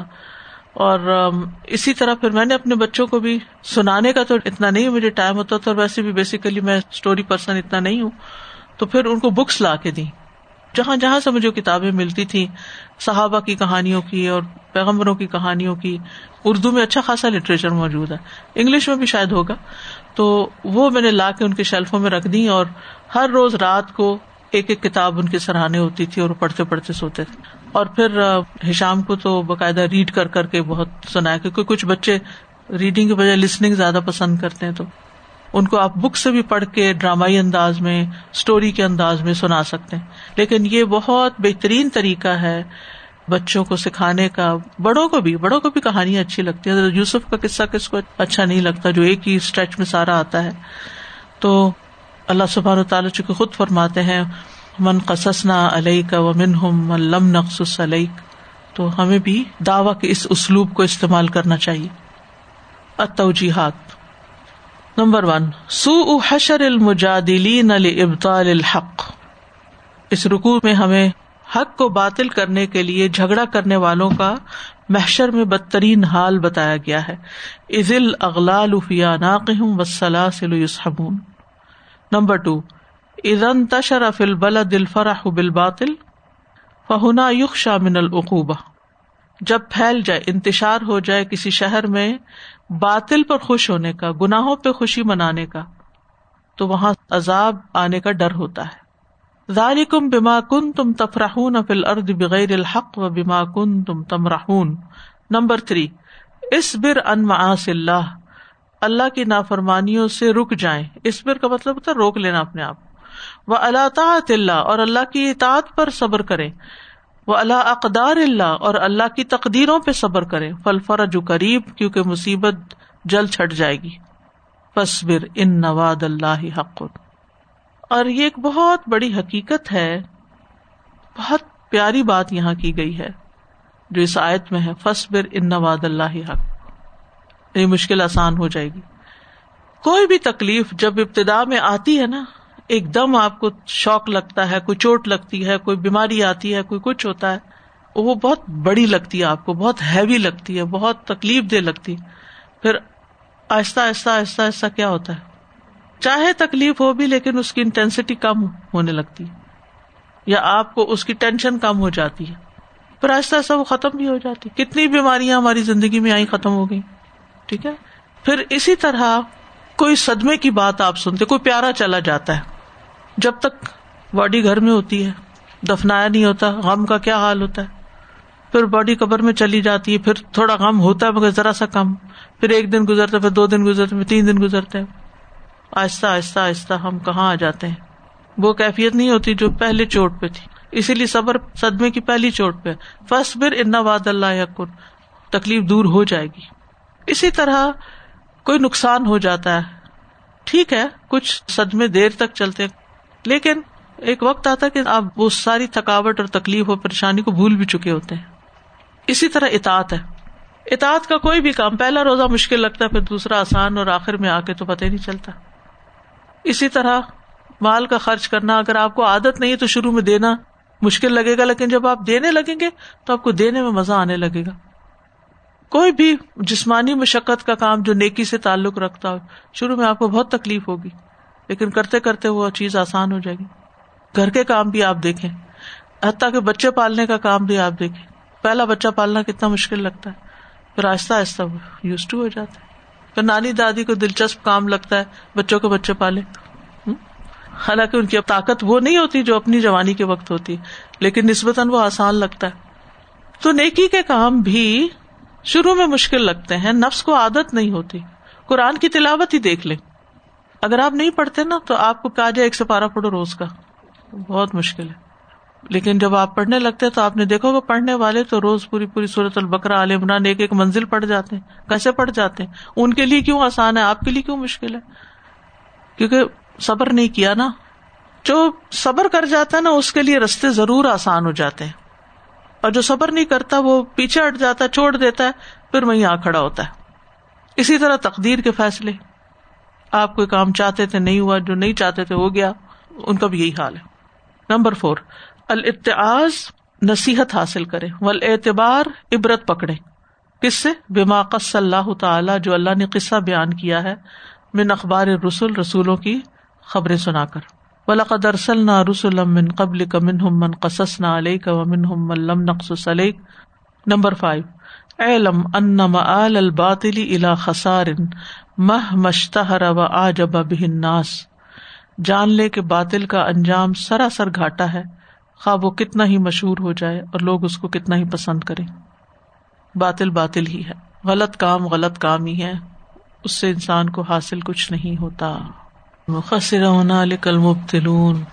اور اسی طرح پھر میں نے اپنے بچوں کو بھی سنانے کا تو اتنا نہیں، مجھے ٹائم ہوتا تھا اور ویسے بھی بیسیکلی میں اسٹوری پرسن اتنا نہیں ہوں۔ تو پھر ان کو بکس لا کے دی جہاں جہاں سے مجھے کتابیں ملتی تھی صحابہ کی کہانیوں کی اور پیغمبروں کی کہانیوں کی، اردو میں اچھا خاصا لٹریچر موجود ہے۔ انگلش میں بھی شاید ہوگا۔ تو وہ میں نے لا کے ان کے شیلفوں میں رکھ دی اور ہر روز رات کو ایک ایک کتاب ان کی سراہنے ہوتی تھی اور پڑھتے پڑھتے سوتے تھے۔ اور پھر ہشام کو تو باقاعدہ ریڈ کر کر کے بہت سنایا کیونکہ کچھ بچے ریڈنگ کے بجائے لسننگ زیادہ پسند کرتے ہیں، تو ان کو آپ بک سے بھی پڑھ کے ڈرامائی انداز میں اسٹوری کے انداز میں سنا سکتے ہیں۔ لیکن یہ بہت بہترین طریقہ ہے بچوں کو سکھانے کا۔ بڑوں کو بھی، بڑوں کو بھی کہانیاں اچھی لگتی ہیں۔ یوسف کا قصہ کس کو اچھا نہیں لگتا، جو ایک ہی اسٹریچ میں سارا آتا ہے۔ تو اللہ سبحان تعالیٰ چونکہ خود فرماتے ہیں من قسسنا علیہ کا ومن ہم لم نقص علیہ تو ہمیں بھی دعوی کے اس اسلوب کو استعمال کرنا چاہیے۔ اتوجیحات نمبر ون سو حشر المجادلین ابطال الحق۔ اس رکو میں ہمیں حق کو باطل کرنے کے لیے جھگڑا کرنے والوں کا محشر میں بدترین حال بتایا گیا ہے۔ عزل اغلال فیا ناقم وسلا سلحمون نمبر ٹو ادن تشر فل بل دل فراہ بل باطل فہنا یق من العقوبہ جب پھیل جائے، انتشار ہو جائے کسی شہر میں باطل پر خوش ہونے کا، گناہوں پہ خوشی منانے کا، تو وہاں عذاب آنے کا ڈر ہوتا ہے۔ ذالکم بما کن تم تفرحون فی الارض بغیر الحق و بما کن تم تمرحون۔ نمبر تھری اس بر ان معاص اللہ۔ اللہ کی نافرمانیوں سے رک جائیں۔ اس بر کا مطلب ہوتا ہے روک لینا اپنے آپ وہ اللہ تعاط اللہ، اور اللہ کی اطاعت پر صبر کریں۔ وہ اللہ اقدار اللہ، اور اللہ کی تقدیروں پہ صبر کریں۔ فل فرج قریب، کیونکہ مصیبت جل چھٹ جائے گی۔ فصبر ان نواد اللہ حق۔ اور یہ ایک بہت بڑی حقیقت ہے۔ بہت پیاری بات یہاں کی گئی ہے، جو اس آیت میں ہے۔ فصبر ان نواد اللہ حق۔ یہ مشکل آسان ہو جائے گی۔ کوئی بھی تکلیف جب ابتدا میں آتی ہے نا ایک دم آپ کو شوق لگتا ہے، کوئی چوٹ لگتی ہے، کوئی بیماری آتی ہے، کوئی کچھ ہوتا ہے، وہ بہت بڑی لگتی ہے آپ کو، بہت ہیوی لگتی ہے، بہت تکلیف دہ لگتی پھر آہستہ آہستہ آہستہ آہستہ کیا ہوتا ہے؟ چاہے تکلیف ہو بھی، لیکن اس کی انٹینسٹی کم ہونے لگتی ہے۔ یا آپ کو اس کی ٹینشن کم ہو جاتی ہے۔ پھر آہستہ آہستہ وہ ختم بھی ہو جاتی۔ کتنی بیماریاں ہماری زندگی میں آئی ختم ہو گئی ٹھیک ہے؟ پھر اسی طرح کوئی صدمے کی بات آپ سنتے، کوئی پیارا چلا جاتا ہے۔ جب تک باڈی گھر میں ہوتی ہے، دفنایا نہیں ہوتا، غم کا کیا حال ہوتا ہے؟ پھر باڈی قبر میں چلی جاتی ہے، پھر تھوڑا غم ہوتا ہے مگر ذرا سا کم۔ پھر ایک دن گزرتا پھر دو دن گزرتے پھر تین دن گزرتے آہستہ آہستہ آہستہ ہم کہاں آ جاتے ہیں؟ وہ کیفیت نہیں ہوتی جو پہلے چوٹ پہ تھی۔ اسی لیے صبر صدمے کی پہلی چوٹ پہ۔ فسٹ بر ان واد اللہ یقن تکلیف دور ہو جائے گی۔ اسی طرح کوئی نقصان ہو جاتا ہے۔ ٹھیک ہے، کچھ صدمے دیر تک چلتے لیکن ایک وقت آتا کہ آپ وہ ساری تھکاوٹ اور تکلیف اور پریشانی کو بھول بھی چکے ہوتے ہیں۔ اسی طرح اطاعت ہے۔ اطاعت کا کوئی بھی کام، پہلا روزہ مشکل لگتا ہے، پھر دوسرا آسان اور آخر میں آ کے تو پتہ ہی نہیں چلتا۔ اسی طرح مال کا خرچ کرنا، اگر آپ کو عادت نہیں ہے تو شروع میں دینا مشکل لگے گا، لیکن جب آپ دینے لگیں گے تو آپ کو دینے میں مزہ آنے لگے گا۔ کوئی بھی جسمانی مشقت کا کام جو نیکی سے تعلق رکھتا ہو، شروع میں آپ کو بہت تکلیف ہوگی۔ لیکن کرتے کرتے وہ چیز آسان ہو جائے گی۔ گھر کے کام بھی آپ دیکھیں۔ حتیٰ کہ بچے پالنے کا کام بھی آپ دیکھیں۔ پہلا بچہ پالنا کتنا مشکل لگتا ہے۔ پھر آہستہ آہستہ یوز ٹو ہو جاتا ہے۔ پھر نانی دادی کو دلچسپ کام لگتا ہے بچوں کو بچے پالے۔ حالانکہ ان کی اب طاقت وہ نہیں ہوتی جو اپنی جوانی کے وقت ہوتی۔ لیکن نسبتاً وہ آسان لگتا ہے۔ تو نیکی کے کام بھی شروع میں مشکل لگتے ہیں، نفس کو عادت نہیں ہوتی۔ قرآن کی تلاوت ہی دیکھ لیں۔ اگر آپ نہیں پڑھتے نا، تو آپ کو کہا جائے؟ ایک سپارہ پڑھو روز کا۔ بہت مشکل ہے۔ لیکن جب آپ پڑھنے لگتے تو آپ نے دیکھو گا پڑھنے والے تو روز پوری پوری صورت البکرا عال عمران ایک ایک منزل پڑھ جاتے ہیں۔ کیسے پڑھ جاتے ہیں؟ ان کے لیے کیوں آسان ہے؟ آپ کے لیے کیوں مشکل ہے؟ کیونکہ صبر نہیں کیا نا۔ جو صبر کر جاتا ہے نا، اس کے لیے رستے ضرور آسان ہو جاتے ہیں۔ اور جو صبر نہیں کرتا، وہ پیچھے ہٹ جاتا ہے، چھوڑ دیتا ہے، پھر وہیں آ کھڑا ہوتا ہے۔ اسی طرح تقدیر کے فیصلے۔ آپ کوئی کام چاہتے تھے، نہیں ہوا، جو نہیں چاہتے تھے، ہو گیا۔ ان کا بھی یہی حال ہے۔ نمبر فور، الاتعاز نصیحت حاصل کرے ول اعتبار عبرت پکڑے۔ کس سے؟ بما قص اللہ تعالی، جو اللہ نے قصہ بیان کیا ہے من اخبار رسول رسولوں کی خبریں سنا کر۔ ولاقد ارسلنا رسول من قبل کا منہم من قصصنا علیک ومنہم من لم نقصص علیک نمبر فائیو، اعلم ان مآل الباطل الى خسار مہ مشتہر و آ جب ناس جان لے کہ باطل کا انجام سراسر گھاٹا ہے۔ خواب وہ کتنا ہی مشہور ہو جائے اور لوگ اس کو کتنا ہی پسند کریں۔ باطل باطل ہی ہے۔ غلط کام غلط کام ہی ہے اس سے انسان کو حاصل کچھ نہیں ہوتا۔ خسر ہونا لکل مبتلون